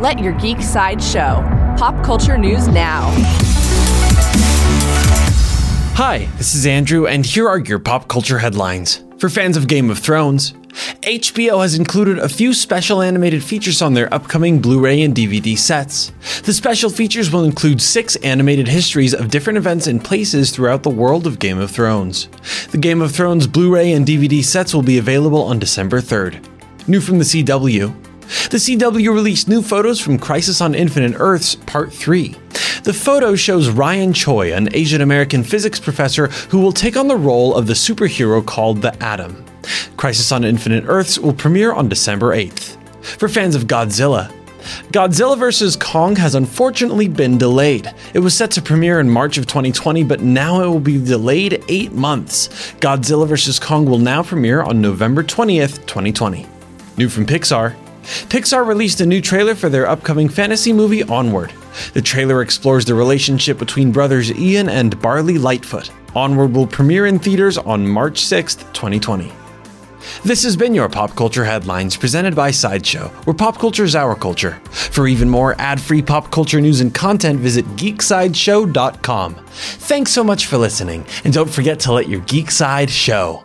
Let your geek side show. Pop culture news now. Hi, this is Andrew, and here are your pop culture headlines. For fans of Game of Thrones, HBO has included a few special animated features on their upcoming Blu ray and DVD sets. The special features will include six animated histories of different events and places throughout the world of Game of Thrones. The Game of Thrones Blu ray and DVD sets will be available on December 3rd. New from the CW, the CW released new photos from Crisis on Infinite Earths Part 3. The photo shows Ryan Choi, an Asian American physics professor who will take on the role of the superhero called the Atom. Crisis on Infinite Earths will premiere on December 8th. For fans of Godzilla, Godzilla vs. Kong has unfortunately been delayed. It was set to premiere in March of 2020, but now it will be delayed eight months. Godzilla vs. Kong will now premiere on November 20th, 2020. New from Pixar, Pixar released a new trailer for their upcoming fantasy movie Onward. The trailer explores the relationship between brothers Ian and Barley Lightfoot. Onward will premiere in theaters on March 6th, 2020. This has been your Pop Culture Headlines presented by Sideshow, where pop culture is our culture. For even more ad free pop culture news and content, visit geeksideshow.com. Thanks so much for listening, and don't forget to let your geek side show.